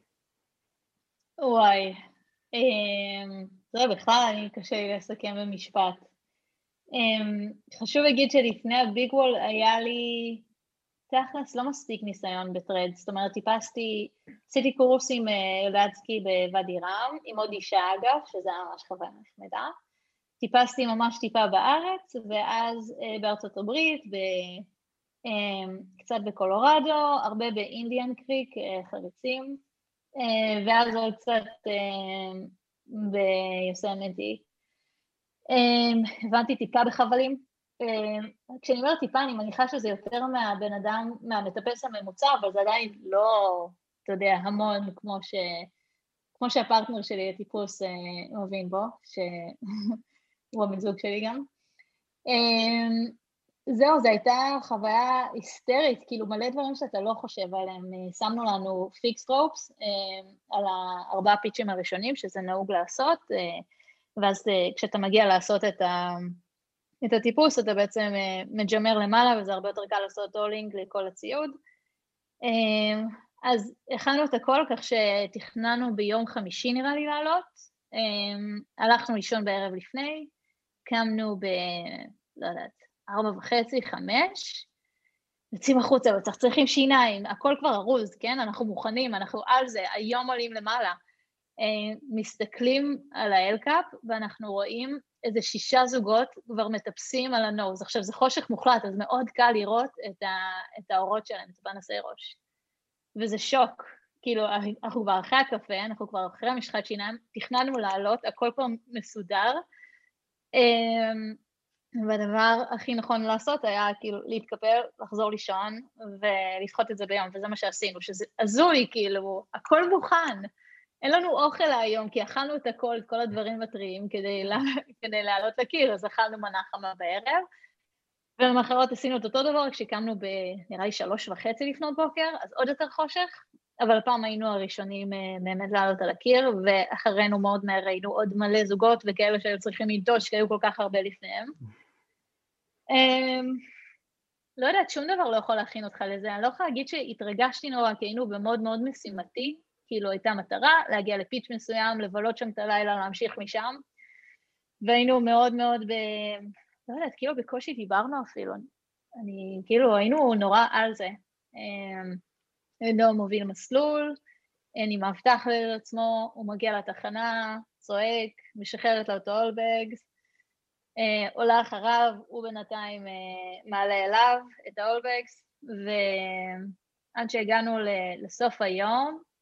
וואי, אמ, תראה, בכלל אני קשה לי לסכם במשפט. אמ, חשוב להגיד שלפני הביג וול היה לי תכלס לא מספיק ניסיון בטרד, זאת אומרת טיפסתי, עשיתי קורס עם אה, סקי בוואדי רם, עם עוד אישה אגב, שזה היה ממש חוויה נחמדה, טיפסתי ממש טיפה בארץ, ואז אה, בארצות הברית, ב, אה, קצת בקולורדו, הרבה באינדיאן קריק, חריצים, ואז עוד קצת ביוסמנטי. הבנתי טיפה בחבלים, אה, כשאני אומרת טיפה, אני מניחה שזה יותר מהבן אדם, מהמטפס הממוצע, אבל זה עדיין לא, אתה יודע, המון כמו, ש, כמו שהפרטנר שלי לטיפוס אה, מבין בו, שהוא הבן זוג שלי גם. אה, זהו, זו הייתה חוויה היסטרית, כאילו מלא דברים שאתה לא חושב עליהם. שמנו לנו fixed ropes על הארבעה פיצ'ים הראשונים, שזה נהוג לעשות, ואז כשאתה מגיע לעשות את ה... את הטיפוס אתה בעצם אה, מג'מר למעלה וזה הרבה יותר קל לעשות hauling לכל הציוד. אה, אז הכנו את הכל כך שתכננו ביום חמישי נראה לי לעלות, אה, הלכנו לישון בערב לפני, קמנו ב... לא יודעת, ארבע וחצי, חמש, יוצאים החוצה וצחצחים שיניים, הכל כבר ארוז, כן? אנחנו מוכנים, אנחנו על זה, היום עולים למעלה. מסתכלים על האלקאפ ואנחנו רואים איזה שישה זוגות כבר מטפסים על הנוז. עכשיו, זה חושך מוחלט, אז מאוד קל לראות את, ה, את האורות שלהם, את הפנסי ראש. וזה שוק. כאילו, אנחנו כבר אחרי הקפה, אנחנו כבר אחרי המשחת שיניים, תכננו לעלות, הכל כבר מסודר. אמ, והדבר הכי נכון לעשות היה כאילו להתקפל, לחזור לישון ולדחות את זה ביום, וזה מה שעשינו, שזה הזוי, כאילו, הכל מוכן. אין לנו אוכל היום, כי אכלנו את הכל, את כל הדברים הטריים כדי, לה, כדי לעלות לקיר, אז אכלנו מנה חמה בערב. ולמחרת עשינו את אותו דבר כשקמנו ב... נראה לי שלוש וחצי לפנות בוקר, אז עוד יותר חושך, אבל הפעם היינו הראשונים אה, באמת לעלות על הקיר, ואחרינו מאוד מהר ראינו עוד מלא זוגות וכאלה שהיו צריכים לנטוש, כי היו כל כך הרבה לפניהם. אמ, לא יודעת, שום דבר לא יכול להכין אותך לזה. אני לא יכולה להגיד שהתרגשתי נורא, כי היינו במוד מאוד משימתי, כאילו הייתה מטרה להגיע לפיץ' מסוים, לבלות שם את הלילה, להמשיך משם, והיינו מאוד מאוד ב... לא יודעת, כאילו בקושי דיברנו אפילו. אני, כאילו, היינו נורא על זה. עדו אמ, מוביל מסלול, אני מאבטח לעצמו, הוא מגיע לתחנה, צועק, משחררת לו את האולבגס, אה, עולה אחריו, הוא בינתיים אה, מעלה אליו את האולבקס, ועד שהגענו לסוף היום,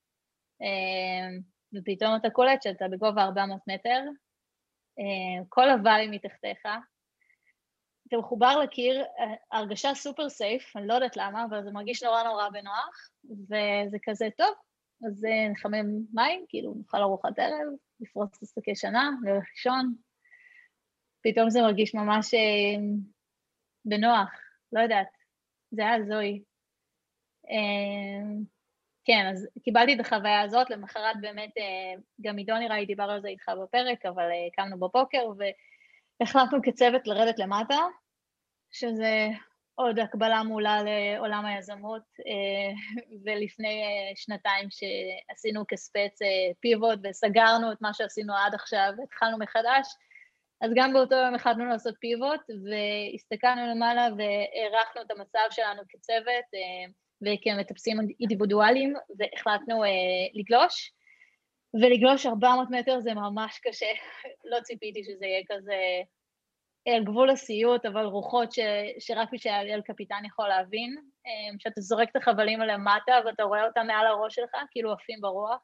ופתאום אתה קולט שאתה בגובה 400 מטר, כל הוואלי מתחתיך, אתה מחובר לקיר, הרגשה סופר סייף, אני לא יודעת למה, אבל זה מרגיש נורא נורא בנוח, וזה כזה טוב, אז נחמם מים, כאילו נאכל ארוחת ערב, לפרוץ את השקי שנה, נלך לישון, פתאום זה מרגיש ממש אה, בנוח, לא יודעת, זה היה הזוי. אה, כן, אז קיבלתי את החוויה הזאת, למחרת באמת, אה, גם עידו נראה לי דיבר על זה איתך בפרק, אבל קמנו בבוקר והחלטנו כצוות לרדת למטה, שזה עוד הקבלה מעולה לעולם היזמות, ולפני שנתיים שעשינו כספץ פיבוט וסגרנו את מה שעשינו עד עכשיו, התחלנו מחדש, אז גם באותו יום החלטנו לעשות פיבוט, והסתכלנו למעלה והערכנו את המצב שלנו כצוות אה, וכמטפסים אינדיבידואליים, והחלטנו אה, לגלוש. ולגלוש 400 מטר זה ממש קשה, לא ציפיתי שזה יהיה כזה על גבול הסיוט, אבל רוחות ש, שרק מי שהיה קפיטן יכול להבין, אה, שאתה זורק את החבלים למטה ואתה רואה אותם מעל הראש שלך, כאילו עפים ברוח.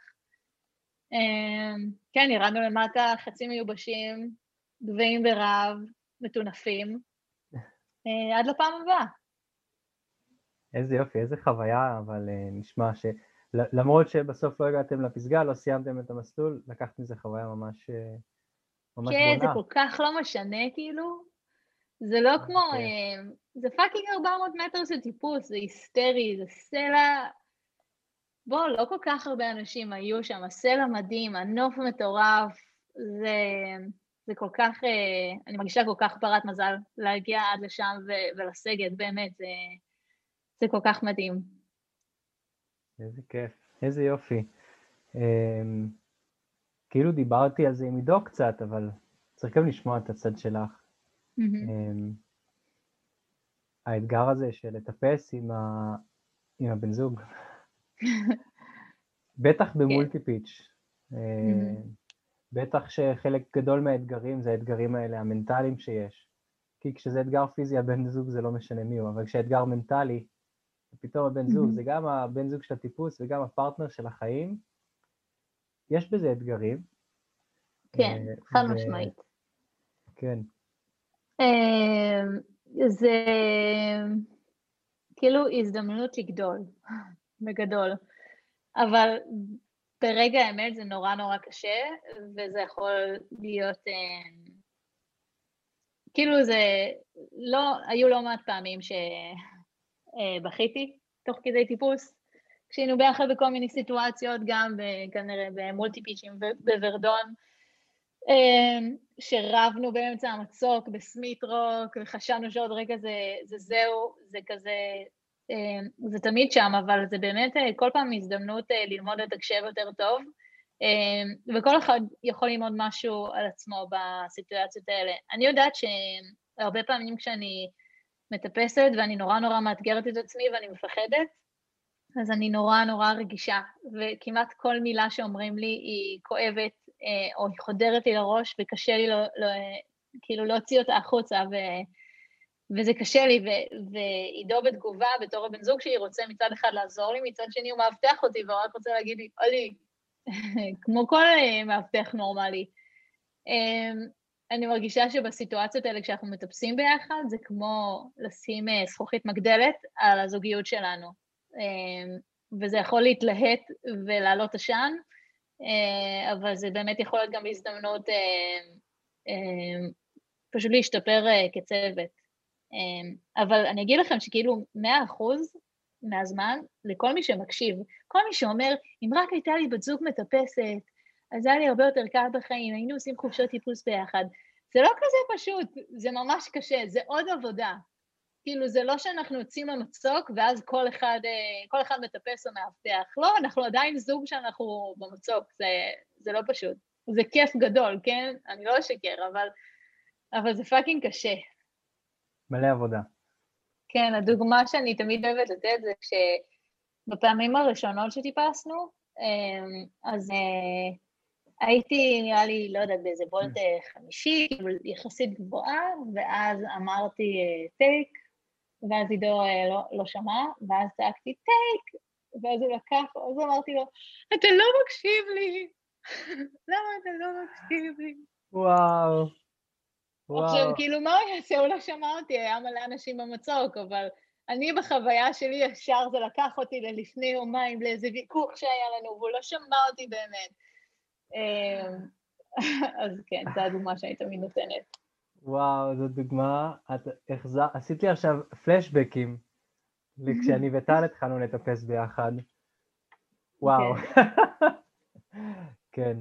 כן, ירדנו למטה חצי מיובשים, גבהים ברעב, מטונפים, אה, עד לפעם הבאה. איזה יופי, איזה חוויה, אבל uh, נשמע שלמרות שבסוף לא הגעתם לפסגה, לא סיימתם את המסלול, לקחת מזה חוויה ממש, אה, ממש כן, בונה. כן, זה כל כך לא משנה כאילו. זה לא כמו, okay. זה fucking 400 מטר של טיפוס, זה היסטרי, זה סלע. בוא, לא כל כך הרבה אנשים היו שם, הסלע מדהים, הנוף מטורף, זה... זה כל כך, אה, אני מרגישה כל כך ברת מזל להגיע עד לשם ולסגת, באמת, זה, זה כל כך מדהים. איזה כיף, איזה יופי. Um, כאילו דיברתי על זה עם עידו קצת, אבל צריך גם לשמוע את הצד שלך. Um, האתגר הזה של לטפס עם, ה... עם הבן זוג, בטח במולטי פיץ'. כן. Mm-hmm. בטח שחלק גדול מהאתגרים זה האתגרים האלה, המנטליים שיש. כי כשזה אתגר פיזי, הבן זוג זה לא משנה מי הוא, אבל כשאתגר מנטלי, פתאום הבן זוג, זה גם הבן זוג של הטיפוס וגם הפרטנר של החיים, יש בזה אתגרים. כן, חד משמעית. כן. אמ, זה כאילו הזדמנות לגדול, בגדול. אבל ברגע האמת זה נורא נורא קשה, וזה יכול להיות... אה, כאילו זה... לא... היו לא מעט פעמים שבכיתי אה, תוך כדי טיפוס, כשהיינו ביחד בכל מיני סיטואציות, גם כנראה במולטי פיצ'ים בוורדון, אה, שרבנו באמצע המצוק בסמית רוק, וחשבנו שעוד רגע זה, זה זהו, זה כזה אמ, זה תמיד שם, אבל זה באמת אה, כל פעם הזדמנות אה, ללמוד לתקשב יותר טוב, אמ, וכל אחד יכול ללמוד משהו על עצמו בסיטואציות האלה. אני יודעת שהרבה פעמים כשאני מטפסת ואני נורא נורא מאתגרת את עצמי ואני מפחדת, אז אני נורא נורא רגישה, וכמעט כל מילה שאומרים לי היא כואבת, אה, או היא חודרת לי לראש, וקשה לי לא, לא, כאילו להוציא אותה החוצה, ו... וזה קשה לי, ועידו בתגובה, בתור הבן זוג שלי, רוצה מצד אחד לעזור לי, מצד שני הוא מאבטח אותי, והוא רק רוצה להגיד לי, אולי, כמו כל אה, מאבטח נורמלי. אני מרגישה שבסיטואציות האלה, כשאנחנו מטפסים ביחד, זה כמו לשים אה, זכוכית מגדלת על הזוגיות שלנו. אמ, וזה יכול להתלהט ולעלות עשן, אה, אבל זה באמת יכול להיות גם הזדמנות פשוט להשתפר כצוות. אבל אני אגיד לכם שכאילו 100% מהזמן, לכל מי שמקשיב, כל מי שאומר, אם רק הייתה לי בת זוג מטפסת, אז היה לי הרבה יותר קל בחיים, היינו עושים חופשות טיפוס ביחד. זה לא כזה פשוט, זה ממש קשה, זה עוד עבודה. כאילו זה לא שאנחנו יוצאים למצוק ואז כל אחד, אה, כל אחד מטפס או מאבטח. לא, אנחנו עדיין זוג שאנחנו במצוק, זה, זה לא פשוט. זה כיף גדול, כן? אני לא אשקר, אבל, אבל זה fucking קשה. מלא עבודה. כן, הדוגמה שאני תמיד אוהבת לתת זה שבפעמים הראשונות שטיפסנו, אמ, אז אה, הייתי, נראה לי, לא יודעת, באיזה bolt אה, חמישי, יחסית גבוהה, ואז אמרתי take, אה, ואז עידו לא, לא שמע, ואז צעקתי take, ואז הוא לקח, אז אמרתי לו, אתה לא מקשיב לי, למה אתה לא מקשיב לי? וואו. וואו. עכשיו, כאילו, מה הוא יעשה? הוא לא שמע אותי, היה מלא אנשים במצוק, אבל אני בחוויה שלי ישר זה לקח אותי ללפני יומיים לאיזה ויכוח שהיה לנו, והוא לא שמע אותי באמת. אמ, אז כן, זו הדוגמה שאני תמיד נותנת. וואו, זו דוגמה, את החזר, עשית לי עכשיו פלשבקים כשאני וטל התחלנו לטפס ביחד. וואו. כן. כן.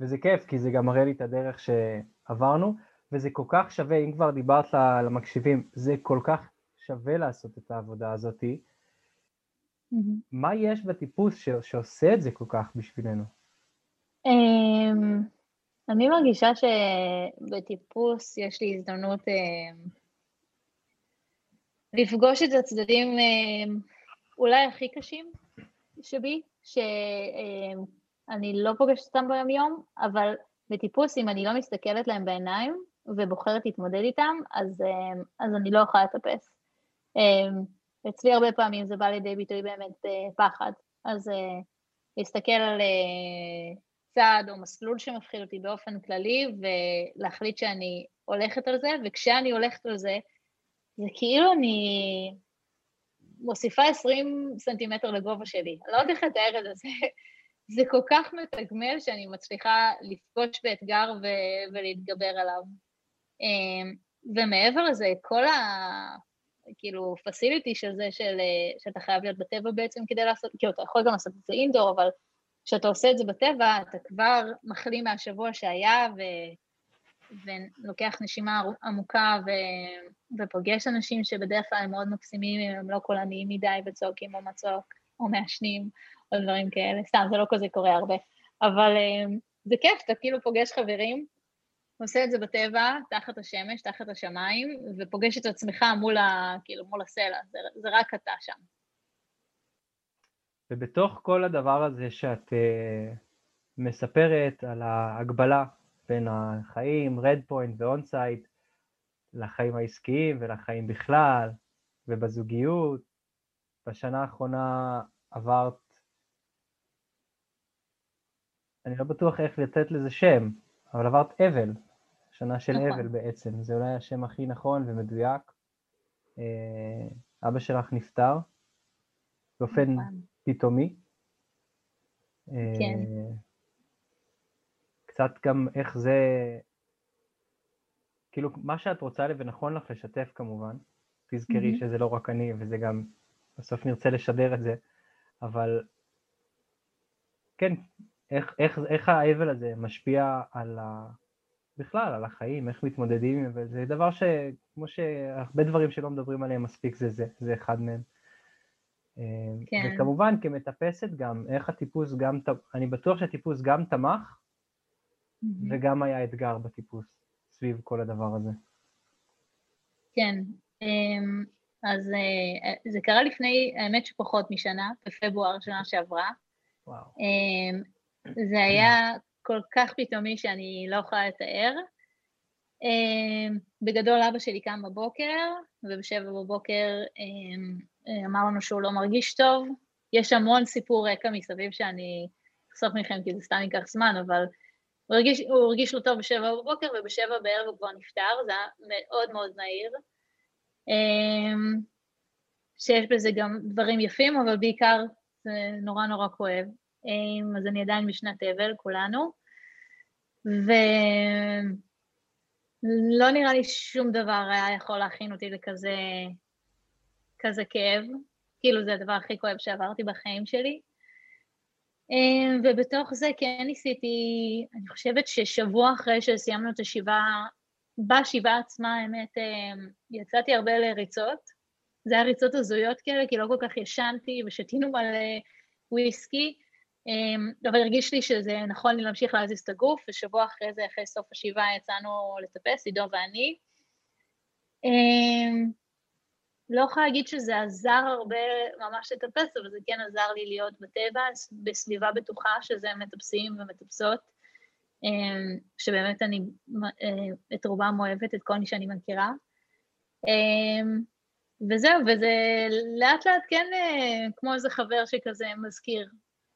וזה כיף, כי זה גם מראה לי את הדרך שעברנו, וזה כל כך שווה, אם כבר דיברת למקשיבים, זה כל כך שווה לעשות את העבודה הזאת. Mm-hmm. מה יש בטיפוס ש- שעושה את זה כל כך בשבילנו? Um, אני מרגישה שבטיפוס יש לי הזדמנות um, לפגוש את הצדדים um, אולי הכי קשים שבי, שאני לא פוגשת אותם ביום-יום, אבל בטיפוס, אם אני לא מסתכלת להם בעיניים ובוחרת להתמודד איתם, אז, אז אני לא יכולה לטפס. אמ, אצלי הרבה פעמים זה בא לידי ביטוי באמת בפחד. אז אה, להסתכל על אה, צעד או מסלול שמפחיד אותי באופן כללי ולהחליט שאני הולכת על זה, וכשאני הולכת על זה, זה כאילו אני מוסיפה 20 סנטימטר לגובה שלי. אני לא יודעת איך לתאר את זה, זה כל כך מתגמל שאני מצליחה לפגוש באתגר ו- ולהתגבר עליו. אמ, ומעבר לזה, כל ה... כאילו פסיליטי של זה של, אה, שאתה חייב להיות בטבע בעצם כדי לעשות, כאילו אתה יכול גם לעשות את זה אינדור, אבל כשאתה עושה את זה בטבע, אתה כבר מחלים מהשבוע שהיה ו, ולוקח נשימה עמוקה ו, ופוגש אנשים שבדרך כלל הם מאוד מקסימים, אם הם לא קולניים מדי וצועקים או מצוק או מעשנים או דברים כאלה, סתם, זה לא כזה קורה הרבה, אבל אה, זה כיף, אתה כאילו פוגש חברים עושה את זה בטבע, תחת השמש, תחת השמיים, ופוגש את עצמך מול, ה, כאילו, מול הסלע, זה, זה רק אתה שם. ובתוך כל הדבר הזה שאת uh, מספרת על ההקבלה בין החיים, red point ו on sight, לחיים העסקיים ולחיים בכלל, ובזוגיות, בשנה האחרונה עברת, אני לא בטוח איך לתת לזה שם, אבל עברת אבל, שנה של נכון. אבל בעצם, זה אולי השם הכי נכון ומדויק. אה, אבא שלך נפטר באופן נכון. פתאומי. אה, כן. קצת גם איך זה, כאילו מה שאת רוצה ונכון לך לשתף כמובן, תזכרי mm-hmm. שזה לא רק אני וזה גם, בסוף נרצה לשדר את זה, אבל כן, איך, איך, איך האבל הזה משפיע על ה... בכלל, על החיים, איך מתמודדים עם זה, זה דבר שכמו שהרבה דברים שלא מדברים עליהם מספיק, זה זה, זה אחד מהם. כן. וכמובן כמטפסת גם, איך הטיפוס גם, אני בטוח שהטיפוס גם תמך mm-hmm. וגם היה אתגר בטיפוס סביב כל הדבר הזה. כן, אמ, אז אה, זה קרה לפני, האמת שפחות משנה, בפברואר שנה שעברה. וואו. אמ, זה היה כל כך פתאומי שאני לא יכולה לתאר. אמ, בגדול אבא שלי קם בבוקר, ובשבע בבוקר אמר לנו שהוא לא מרגיש טוב. יש המון סיפור רקע מסביב שאני אחשוף מכם כי זה סתם ייקח זמן, אבל הוא הרגיש, הוא הרגיש לא טוב בשבע בבוקר, ובשבע בערב הוא כבר נפטר, זה היה מאוד מאוד מהיר. אמ, שיש בזה גם דברים יפים, אבל בעיקר זה נורא נורא כואב. אז אני עדיין משנת אבל, כולנו. ולא נראה לי שום דבר היה יכול להכין אותי לכזה כזה כאב. כאילו זה הדבר הכי כואב שעברתי בחיים שלי. ובתוך זה כן ניסיתי, אני חושבת ששבוע אחרי שסיימנו את השבעה, בשבעה עצמה, האמת, אה, יצאתי הרבה לריצות. זה היה ריצות הזויות כאלה, כי לא כל כך ישנתי ושתינו מלא וויסקי, אה, אבל הרגיש לי שזה נכון לי להמשיך להזיז את הגוף, ושבוע אחרי זה, אחרי סוף השבעה, יצאנו לטפס, עידו ואני. לא יכולה להגיד שזה עזר הרבה ממש לטפס, אבל זה כן עזר לי להיות בטבע, בסביבה בטוחה שזה מטפסים ומטפסות, אמ, שבאמת אני אה, את רובם אוהבת, את כל מי שאני מכירה. אמ, וזהו, וזה לאט לאט כן אה, כמו איזה חבר שכזה מזכיר.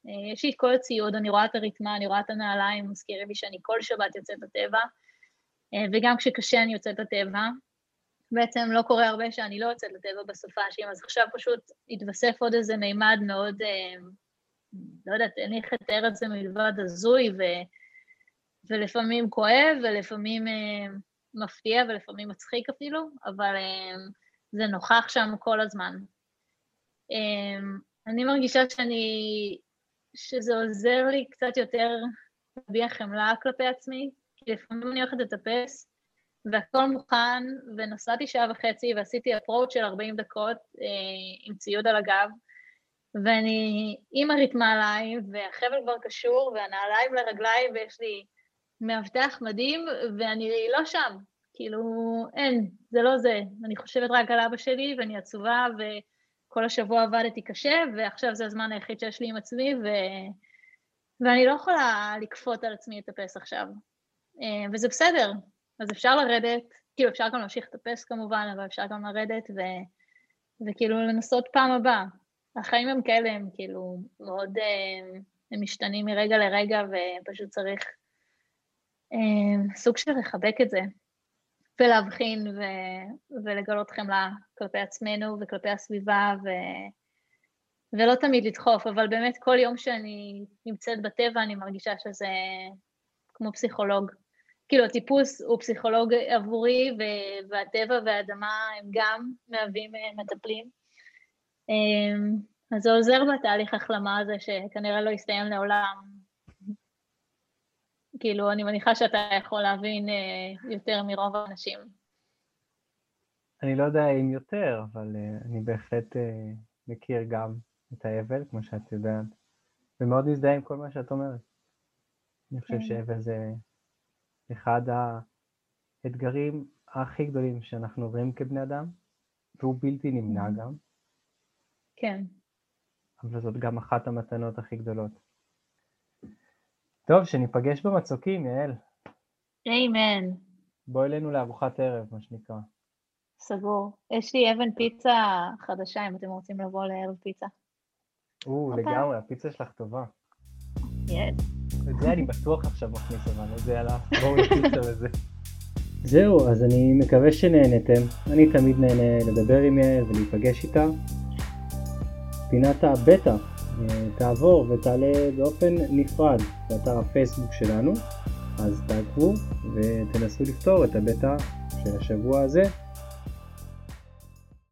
אה, יש לי כל הציוד, אני רואה את הרתמה, אני רואה את הנעליים, מזכירים לי שאני כל שבת יוצאת לטבע, וגם כשקשה אני יוצאת לטבע. בעצם לא קורה הרבה שאני לא יוצאת לטבע בסופאשים, אז עכשיו פשוט התווסף עוד איזה מימד מאוד, אה, לא יודעת, אין לי איך לתאר את זה מלבד הזוי, ו, ולפעמים כואב, ולפעמים אה, מפתיע, ולפעמים מצחיק אפילו, אבל אה, זה נוכח שם כל הזמן. אה, אני מרגישה שאני, שזה עוזר לי קצת יותר להביע חמלה כלפי עצמי, כי לפעמים אני הולכת לטפס, והכל מוכן, ונסעתי שעה וחצי ועשיתי אפרוץ' של 40 דקות אה, עם ציוד על הגב, ואני עם הרתמה עליי, והחבל כבר קשור, והנעליים לרגליים, ויש לי מאבטח מדהים, ואני לא שם. כאילו, אין, זה לא זה. אני חושבת רק על אבא שלי, ואני עצובה, וכל השבוע עבדתי קשה, ועכשיו זה הזמן היחיד שיש לי עם עצמי, ו... ואני לא יכולה לכפות על עצמי לטפס עכשיו. אה, וזה בסדר, אז אפשר לרדת, כאילו אפשר גם להמשיך לטפס כמובן, אבל אפשר גם לרדת ו, וכאילו לנסות פעם הבאה. החיים הם כאלה, הם כאילו מאוד, אה, הם משתנים מרגע לרגע ופשוט צריך אה, סוג של לחבק את זה ולהבחין ו, ולגלות חמלה כלפי עצמנו וכלפי הסביבה ו, ולא תמיד לדחוף, אבל באמת כל יום שאני נמצאת בטבע אני מרגישה שזה כמו פסיכולוג. כאילו הטיפוס הוא פסיכולוג עבורי, והטבע והאדמה הם גם מהווים אה, מטפלים. אמ, אז זה עוזר בתהליך החלמה הזה, שכנראה לא יסתיים לעולם. כאילו, אני מניחה שאתה יכול להבין אה, יותר מרוב האנשים. אני לא יודע אם יותר, אבל אה, אני בהחלט מכיר גם את האבל, כמו שאת יודעת, ומאוד מזדהה עם כל מה שאת אומרת. אני חושב כן. שאבל זה אחד האתגרים הכי גדולים שאנחנו עוברים כבני אדם, והוא בלתי נמנע mm-hmm. גם. כן. אבל זאת גם אחת המתנות הכי גדולות. טוב, שניפגש במצוקים, יעל. איימן. בואי אלינו לארוחת ערב, מה שנקרא. סגור. יש לי אבן פיצה חדשה, אם אתם רוצים לבוא לערב פיצה. או. לגמרי, הפיצה שלך טובה. יש. את זה אני בטוח עכשיו מכניס, אבל לא יודע על בואו נפיצה וזה. זהו, אז אני מקווה שנהנתם. אני תמיד נהנה לדבר עם יעל ולהיפגש איתה. פינת הבטא אה, תעבור ותעלה באופן נפרד באתר הפייסבוק שלנו, אז תעקבו ותנסו לפתור את הבטא של השבוע הזה.